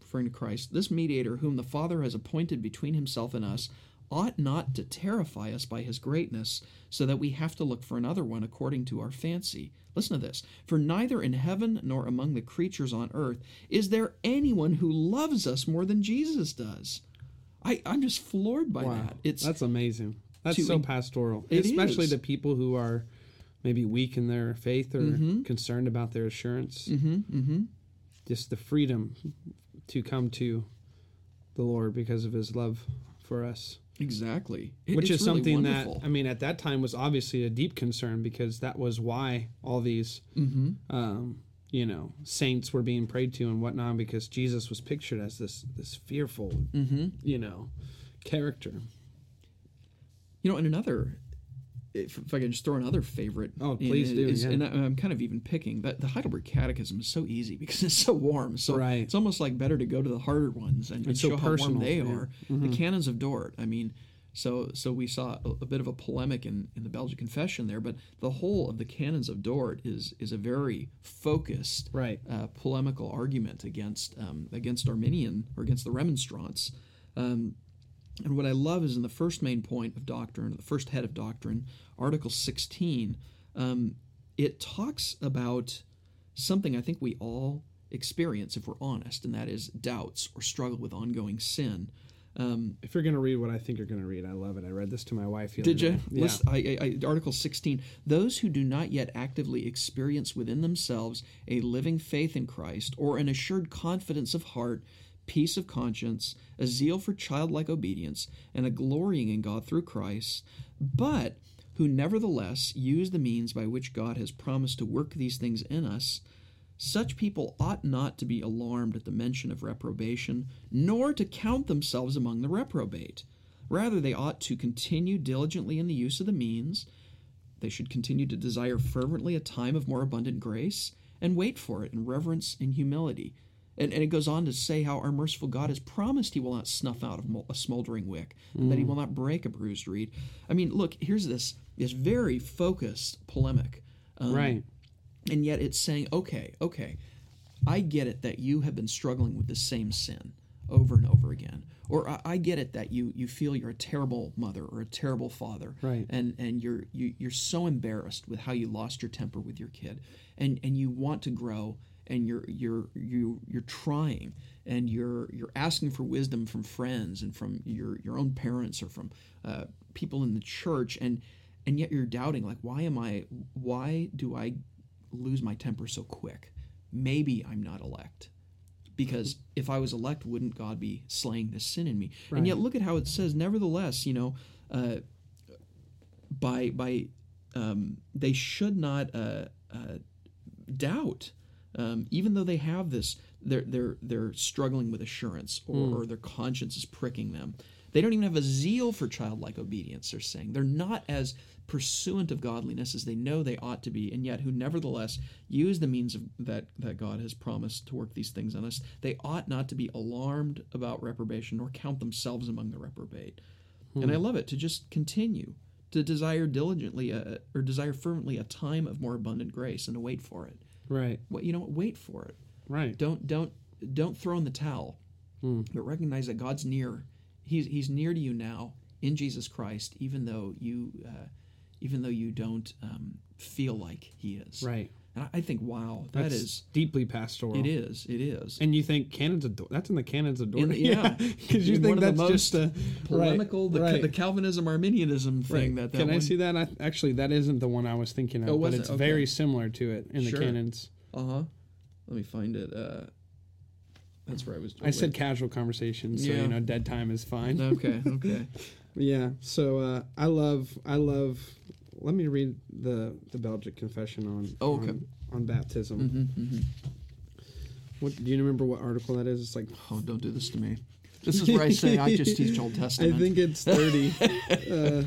referring to Christ, this mediator whom the Father has appointed between himself and us, ought not to terrify us by his greatness, so that we have to look for another one according to our fancy. Listen to this. For neither in heaven nor among the creatures on earth is there anyone who loves us more than Jesus does. I, I'm just floored by wow, that. It's that's amazing. That's so en- pastoral, especially is. to people who are maybe weak in their faith or Mm-hmm. concerned about their assurance. Mm-hmm, mm-hmm. Just the freedom to come to the Lord because of His love for us. exactly. It- which is really something wonderful. that I mean at that time was obviously a deep concern because that was why all these Mm-hmm. um, you know saints were being prayed to and whatnot because Jesus was pictured as this this fearful Mm-hmm. you know character. You know, and another, if, if I can just throw another favorite. Oh, in, please do, is- yeah. And I, I'm kind of even picking, but the Heidelberg Catechism is so easy because it's so warm. So Right. it's almost like better to go to the harder ones and, and It's so show how warm they yeah. Mm-hmm. are. The Canons of Dort. I mean, so so we saw a, a bit of a polemic in, in the Belgian Confession there, but the whole of the Canons of Dort is is a very focused, Right. uh, polemical argument against um, against Arminian or against the Remonstrants. Um, and what I love is in the first main point of doctrine, or the first head of doctrine, Article 16, um, it talks about something I think we all experience if we're honest, and that is doubts or struggle with ongoing sin. Um, If you're gonna read what I think you're gonna read, I love it. I read this to my wife. Did you? Yeah. I, I, Article 16. Those who do not yet actively experience within themselves a living faith in Christ or an assured confidence of heart, peace of conscience, a zeal for childlike obedience, and a glorying in God through Christ, but who nevertheless use the means by which God has promised to work these things in us. Such people ought not to be alarmed at the mention of reprobation, nor to count themselves among the reprobate. Rather, they ought to continue diligently in the use of the means. They should continue to desire fervently a time of more abundant grace, and wait for it in reverence and humility. And, and it goes on to say how our merciful God has promised he will not snuff out of a smoldering wick, and that he will not break a bruised reed. I mean, look, here's this this very focused polemic. Um, right. And yet it's saying, okay, okay, I get it that you have been struggling with the same sin over and over again. Or I, I get it that you you feel you're a terrible mother or a terrible father, Right. And and you're you, you're so embarrassed with how you lost your temper with your kid, and and you want to grow, and you're you're you you're trying, and you're you're asking for wisdom from friends and from your your own parents or from uh, people in the church, and and yet you're doubting like why am I why do I lose my temper so quick? Maybe I'm not elect because if I was elect, wouldn't God be slaying this sin in me? And yet, look at how it says, nevertheless, you know, uh, by by um, they should not uh, uh, doubt, um, even though they have this, they're they're they're struggling with assurance, or, or their conscience is pricking them. They don't even have a zeal for childlike obedience. They're saying they're not as pursuant of godliness as they know they ought to be, and yet who nevertheless use the means of, that that God has promised to work these things on us. They ought not to be alarmed about reprobation, nor count themselves among the reprobate. Hmm. And I love it to just continue to desire diligently uh, uh, or desire fervently a time of more abundant grace and to wait for it. Right. What you know, wait for it. Right. Don't don't don't throw in the towel, hmm. but recognize that God's near. He's He's near to you now in Jesus Christ, even though you uh, even though you don't um, feel like He is. Right. And I- think, wow, that That's is deeply pastoral. it is it is. And you think canons of Dort- that's in the canons of Dort. Yeah, because you In think that's just a polemical, the, right, right. the Calvinism Arminianism thing. Right. That, that Can I see that? I, actually, that isn't the one I was thinking of, Oh, but it? it's Okay. very similar to it in Sure. the canons. Uh huh. Let me find it. Uh, that's where I was. I said casual conversations, so Yeah. you know, dead time is fine. Okay. Okay. Yeah. So uh, I love, I love. Let me read the the Belgic Confession on Oh, okay. on, on baptism. hmm What do you remember? What article that is? It's like Oh, don't do this to me. This is where I say I just teach Old Testament. I think it's thirty, uh,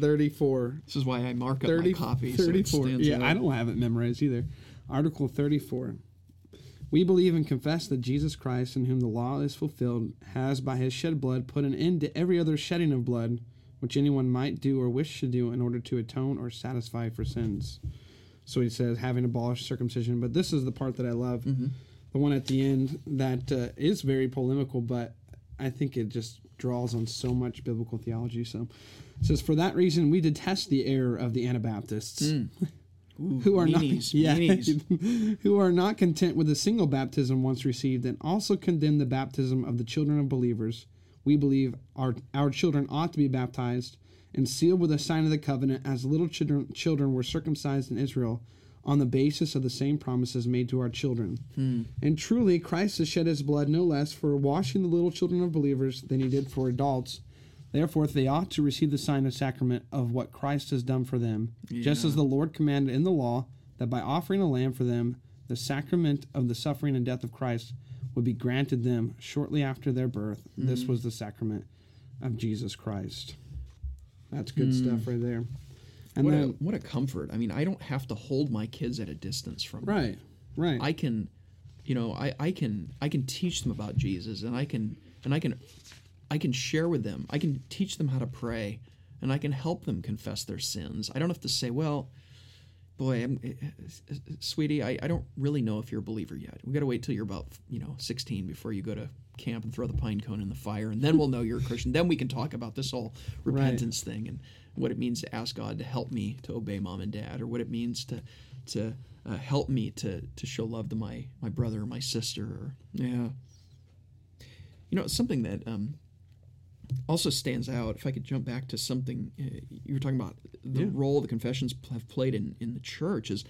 thirty-four. this is why I mark up 30, my copy. so it 34. stands yeah, out. I don't have it memorized either. Article 34. We believe and confess that Jesus Christ, in whom the law is fulfilled, has by his shed blood put an end to every other shedding of blood which anyone might do or wish to do in order to atone or satisfy for sins. So he says, having abolished circumcision. But this is the part that I love, Mm-hmm. the one at the end that uh, is very polemical, but I think it just draws on so much biblical theology. So it says, for that reason, we detest the error of the Anabaptists. Mm. Ooh, Who are meanies, not, yeah, who are not content with a single baptism once received, and also condemn the baptism of the children of believers. We believe our our children ought to be baptized and sealed with a sign of the covenant, as little children children were circumcised in Israel, on the basis of the same promises made to our children. Hmm. And truly, Christ has shed his blood no less for washing the little children of believers than he did for adults. Therefore, they ought to receive the sign of sacrament of what Christ has done for them, just as the Lord commanded in the law that by offering a lamb for them, the sacrament of the suffering and death of Christ would be granted them shortly after their birth. This mm-hmm. was the sacrament of Jesus Christ. That's good mm. stuff right there. And What a, what a comfort. I mean, I don't have to hold my kids at a distance from right, right. I can, you know, I, I can I can teach them about Jesus, and I can and I can I can share with them. I can teach them how to pray, and I can help them confess their sins. I don't have to say, well, boy, I'm, eh, eh, sweetie, I, I don't really know if you're a believer yet. We got to wait till you're about you know 16 before you go to camp and throw the pine cone in the fire, and then we'll know you're a Christian. Then we can talk about this whole repentance thing and what it means to ask God to help me to obey mom and dad, or what it means to to uh, help me to to show love to my my brother or my sister. Or yeah, you know, something that um, also stands out. If I could jump back to something uh, you were talking about, the role the confessions have played in in the church is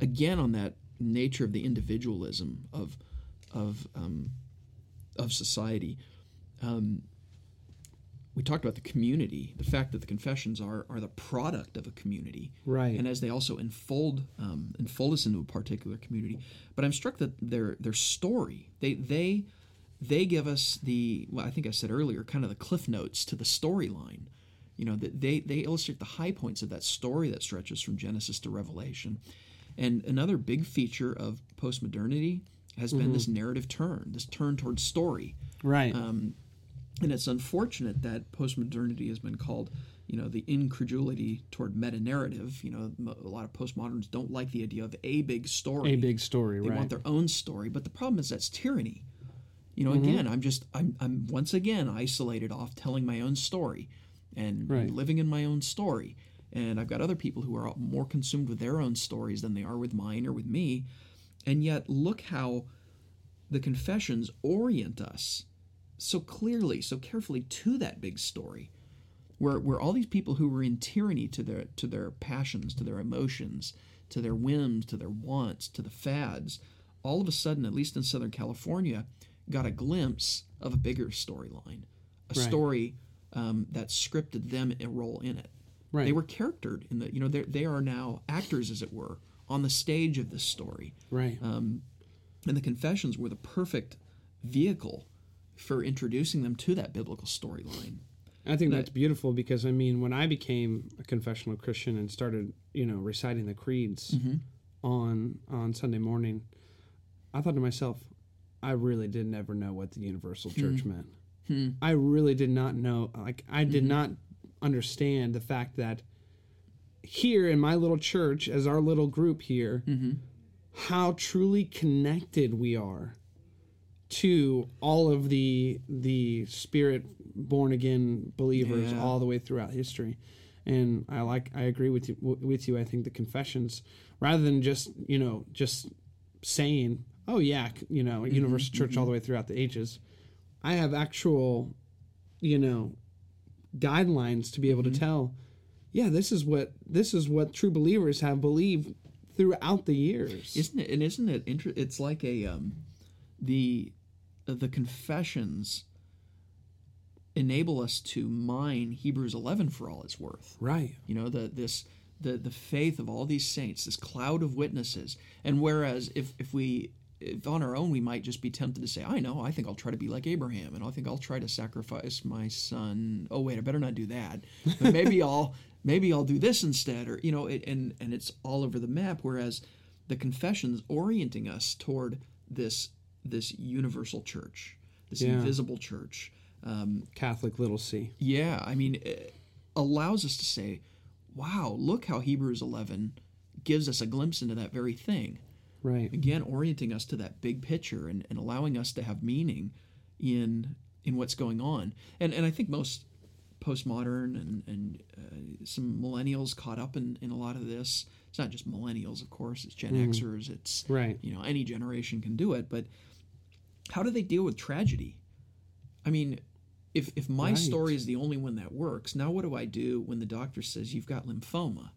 again on that nature of the individualism of of um, of society. Um, we talked about the community, the fact that the confessions are are the product of a community, Right. And as they also enfold um, enfold us into a particular community. But I'm struck that their their story they they they give us the well, I think I said earlier, kind of the cliff notes to the storyline. You know, that they they illustrate the high points of that story that stretches from Genesis to Revelation. And another big feature of postmodernity has been this narrative turn, this turn towards story. right. Um, and it's unfortunate that postmodernity has been called, you know, the incredulity toward meta narrative. You know, a lot of postmoderns don't like the idea of a big story. a big story, They right? want their own story, but the problem is that's tyranny. You know, Mm-hmm. again, I'm just I'm I'm once again isolated off telling my own story and Right. living in my own story. And I've got other people who are more consumed with their own stories than they are with mine or with me. And yet look how the confessions orient us so clearly, so carefully to that big story. Where, where all these people who were in tyranny to their to their passions, to their emotions, to their whims, to their wants, to the fads, all of a sudden, at least in Southern California, got a glimpse of a bigger storyline, a Right. story um, that scripted them a role in it. Right. They were charactered in the, you know, they they are now actors, as it were, on the stage of this story. right. Um, and the confessions were the perfect vehicle for introducing them to that biblical storyline. I think that's beautiful because I mean, when I became a confessional Christian and started, you know, reciting the creeds Mm-hmm. on on Sunday morning, I thought to myself, I really did never know what the universal Hmm. church meant. I really did not know. Like, I did Mm-hmm. not understand the fact that here in my little church, as our little group here, Mm-hmm. how truly connected we are to all of the the spirit born again believers Yeah. all the way throughout history and i like i agree with you with you i think the confessions rather than just you know just saying, "Oh yeah, you know, universal mm-hmm, church all the mm-hmm. way throughout the ages." I have actual, you know, guidelines to be able to mm-hmm. tell. Yeah, this is what this is what true believers have believed throughout the years. Isn't it? And isn't it? Inter- it's like a um, the uh, the confessions enable us to mine Hebrews 11 for all it's worth. right. You know, the this the the faith of all these saints, this cloud of witnesses. And whereas if if we on our own we might just be tempted to say, I know, I think I'll try to be like Abraham, and I think I'll try to sacrifice my son. Oh wait, I better not do that. But maybe I'll maybe I'll do this instead, or you know, it, and and it's all over the map. Whereas the confessions orienting us toward this this universal church, this Yeah. invisible church. Um, Catholic little c. yeah, I mean, it allows us to say, wow, look how Hebrews 11 gives us a glimpse into that very thing. Right. Again, orienting us to that big picture and, and allowing us to have meaning in in what's going on. And and I think most postmodern and, and uh, some millennials caught up in, in a lot of this. It's not just millennials, of course, it's Gen Xers, it's, Right. you know, any generation can do it. But how do they deal with tragedy? I mean, if if my Right. story is the only one that works, now what do I do when the doctor says you've got lymphoma?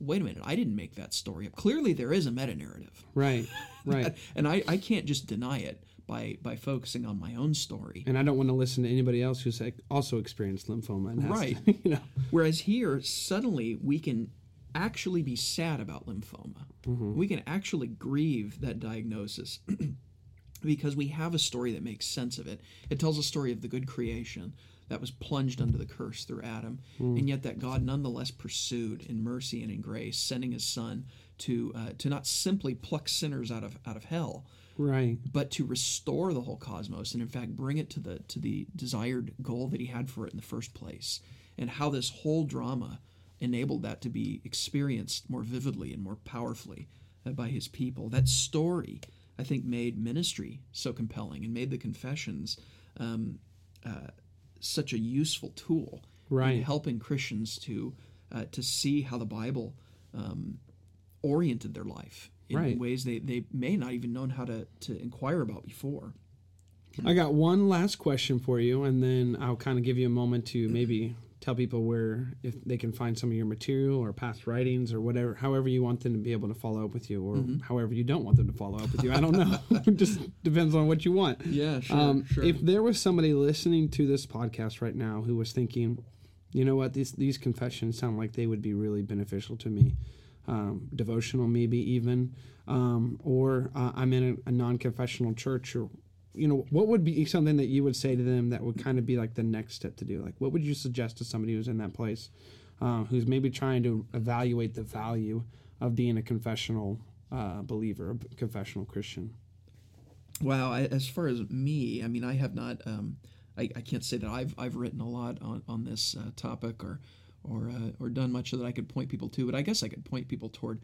Wait a minute, I didn't make that story up. Clearly, there is a meta narrative, Right. Right. and I, I can't just deny it by by focusing on my own story. and I don't want to listen to anybody else who's like, also experienced lymphoma. And has Right. To, you know. Whereas here, suddenly we can actually be sad about lymphoma. Mm-hmm. We can actually grieve that diagnosis because we have a story that makes sense of it. It tells a story of the good creation that was plunged under the curse through Adam, and yet that God nonetheless pursued in mercy and in grace, sending His Son to uh, to not simply pluck sinners out of out of hell, Right. but to restore the whole cosmos and in fact bring it to the to the desired goal that he had for it in the first place. And how this whole drama enabled that to be experienced more vividly and more powerfully uh, by his people. That story i think made ministry so compelling and made the confessions um, uh, such a useful tool in helping christians to uh, to see how the bible um, oriented their life in Right. ways they, they may not even known how to, to inquire about before. I got one last question for you, and then I'll kind of give you a moment to maybe tell people where if they can find some of your material or past writings or whatever, however you want them to be able to follow up with you, or however you don't want them to follow up with you. I don't know. it just depends on what you want. Yeah, sure, Um, sure. If there was somebody listening to this podcast right now who was thinking, you know what, these these confessions sound like they would be really beneficial to me, um, devotional maybe even, um, or uh, I'm in a, a non-confessional church, or you know, what would be something that you would say to them that would kind of be like the next step to do? Like, what would you suggest to somebody who's in that place, uh, who's maybe trying to evaluate the value of being a confessional uh, believer, a confessional Christian? Well, I, as far as me, I mean, I have not. Um, I, I can't say that I've I've written a lot on on this uh, topic or or uh, or done much that I could point people to, but I guess I could point people toward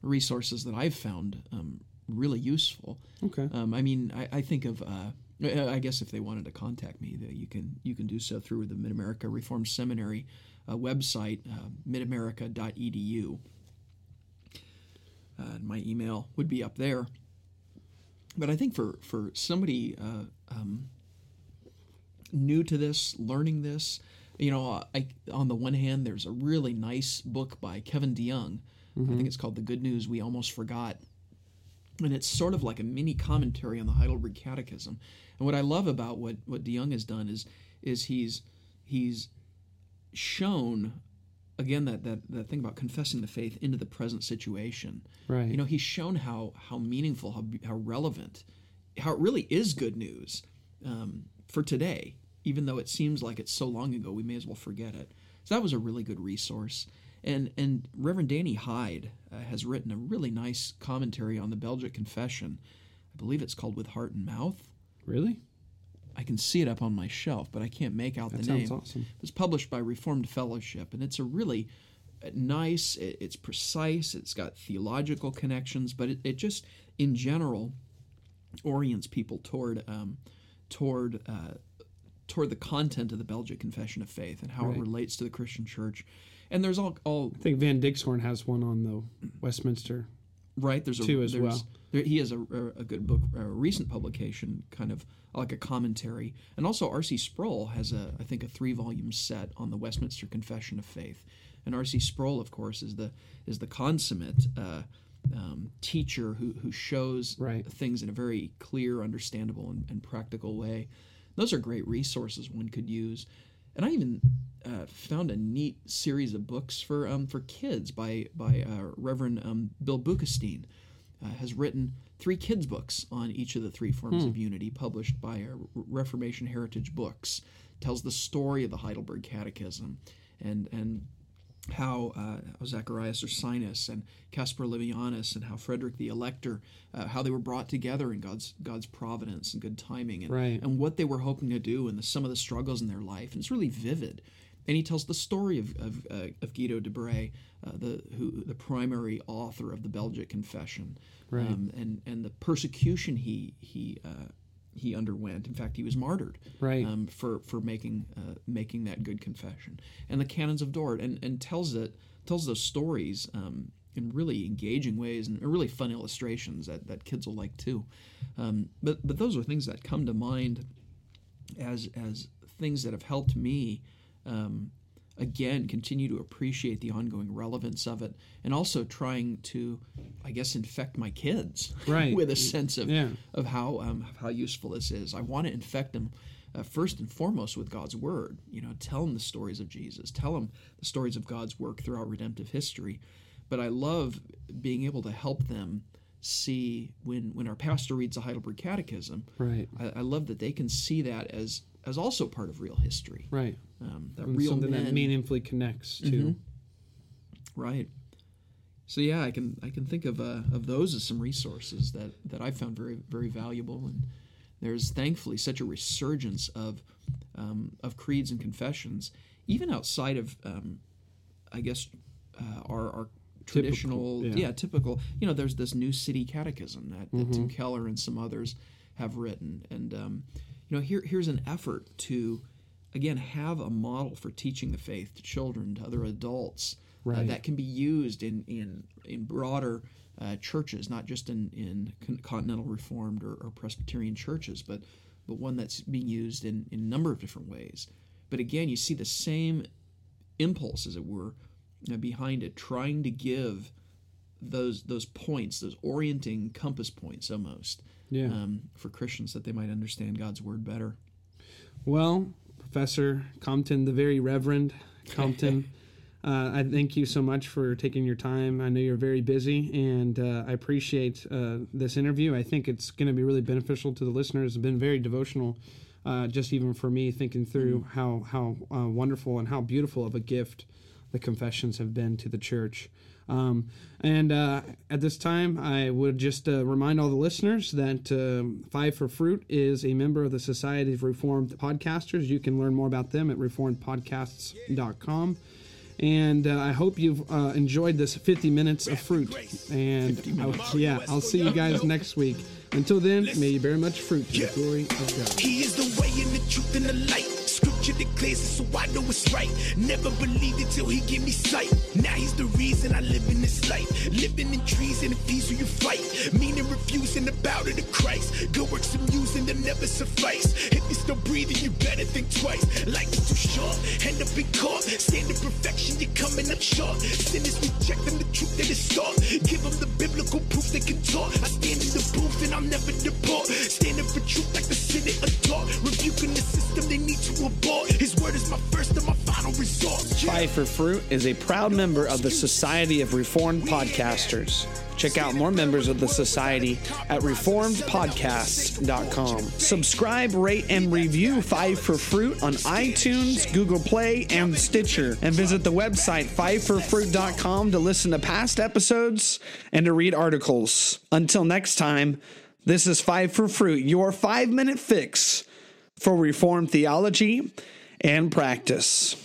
resources that I've found um, really useful. Okay. Um, I mean, I, I think of. Uh, I guess if they wanted to contact me, you can you can do so through the Mid America Reformed Seminary uh, website, uh, midamerica.edu. Uh, and my email would be up there. But I think for for somebody uh, um, new to this, learning this, you know, I, on the one hand, there's a really nice book by Kevin DeYoung. I think it's called "The Good News We Almost Forgot." And it's sort of like a mini commentary on the Heidelberg Catechism. And what I love about what what DeYoung has done is is he's he's shown again that that that thing about confessing the faith into the present situation. Right. You know, he's shown how how meaningful, how how relevant, how it really is good news um, for today. Even though it seems like it's so long ago, we may as well forget it. So that was a really good resource. And and Reverend Danny Hyde uh, has written a really nice commentary on the Belgic Confession. I believe it's called With Heart and Mouth. Really? I can see it up on my shelf, but I can't make out That the sounds name. awesome. It's published by Reformed Fellowship, and it's a really uh, nice. It, it's precise. It's got theological connections, but it, it just, in general, orients people toward um, toward uh, toward the content of the Belgic Confession of Faith and how Right. it relates to the Christian Church. And there's all all I think Van Dixhoorn has one on the Westminster. right there's a Too as there's, well. there, he has a, a, a good book a recent publication kind of like a commentary and also rc sproul has a i think a three volume set on the westminster confession of faith and rc sproul of course is the is the consummate uh, um, teacher who, who shows Right. things in a very clear understandable and, and practical way those are great resources one could use and I even uh, found a neat series of books for um, for kids by by uh, Reverend um, Bill Boekestein. Uh, has written three kids books on each of the three forms of unity, published by uh, Reformation Heritage Books. Tells the story of the Heidelberg Catechism, and and how uh, Zacharias Ursinus and Caspar Olevianus and how Frederick the Elector, uh, how they were brought together in God's God's providence and good timing, and, Right. and what they were hoping to do, and the, some of the struggles in their life. And it's really vivid. And he tells the story of of, uh, of Guido de Brès, uh, the who the primary author of the Belgic Confession, Right. um, and and the persecution he he. He underwent. In fact, he was martyred Right. um, for for making uh, making that good confession. And the canons of Dort and, and tells it tells those stories um, in really engaging ways and really fun illustrations that, that kids will like too. Um, but but those are things that come to mind as as things that have helped me um, again continue to appreciate the ongoing relevance of it and also trying to i guess infect my kids Right. with a sense of Yeah. of how um, how useful this is i want to infect them uh, first and foremost with god's word you know tell them the stories of jesus tell them the stories of god's work throughout redemptive history but i love being able to help them see when when our pastor reads the heidelberg catechism Right. I, I love that they can see that as as also part of real history. Right. Um, that And real something men, that meaningfully connects to. right? So yeah, I can I can think of uh, of those as some resources that that I found very very valuable, and there's thankfully such a resurgence of um, of creeds and confessions, even outside of um, I guess uh, our our traditional yeah. yeah. typical you know there's this new city catechism that, that tim keller and some others have written and um, you know here here's an effort to again have a model for teaching the faith to children to other adults uh, that can be used in in in broader uh, churches not just in in continental reformed or, or presbyterian churches but but one that's being used in in a number of different ways. But again you see the same impulse, as it were, uh, behind it, trying to give those those points, those orienting compass points, almost, Yeah. um, for Christians that they might understand God's word better. Well, Professor Compton, the very Reverend Compton, uh, I thank you so much for taking your time. I know you're very busy, and uh, I appreciate uh, this interview. I think it's going to be really beneficial to the listeners. It's been very devotional, uh, just even for me, thinking through how how uh, wonderful and how beautiful of a gift the confessions have been to the church. Um, and uh, at this time, I would just uh, remind all the listeners that um, Five for Fruit is a member of the Society of Reformed Podcasters. You can learn more about them at reformedpodcasts.com. And uh, I hope you've uh, enjoyed this 50 minutes of fruit. And I'll, yeah, I'll see you guys next week. Until then, may you bear much fruit to the glory of God. He is the way and the truth and the light. Scripture declares it, so I know it's right. Never believed it till he give me sight. Now he's the reason I live in this life. Living in trees and in peace where you fight. Meaning refusing to bow to the Christ. Good works I'm using them never suffice. If you're still breathing, you better think twice. Life is too short, end up in court. Stand in perfection, you're coming up short. Sinners reject them, the truth that is taught. Give them the biblical proof they can talk. I stand in the booth and I'll never depart. Standing for truth like the Senate adult. Rebuking the system they need to abort. His word is my first and my final resort. Five for Fruit is a proud member of the Society of Reformed Podcasters. Check out more members of the Society at reformedpodcasts.com. Subscribe, rate, and review Five for Fruit on iTunes, Google Play, and Stitcher. And visit the website fiveforfruit.com to listen to past episodes and to read articles. Until next time, this is Five for Fruit, your five minute fix for Reformed theology and practice.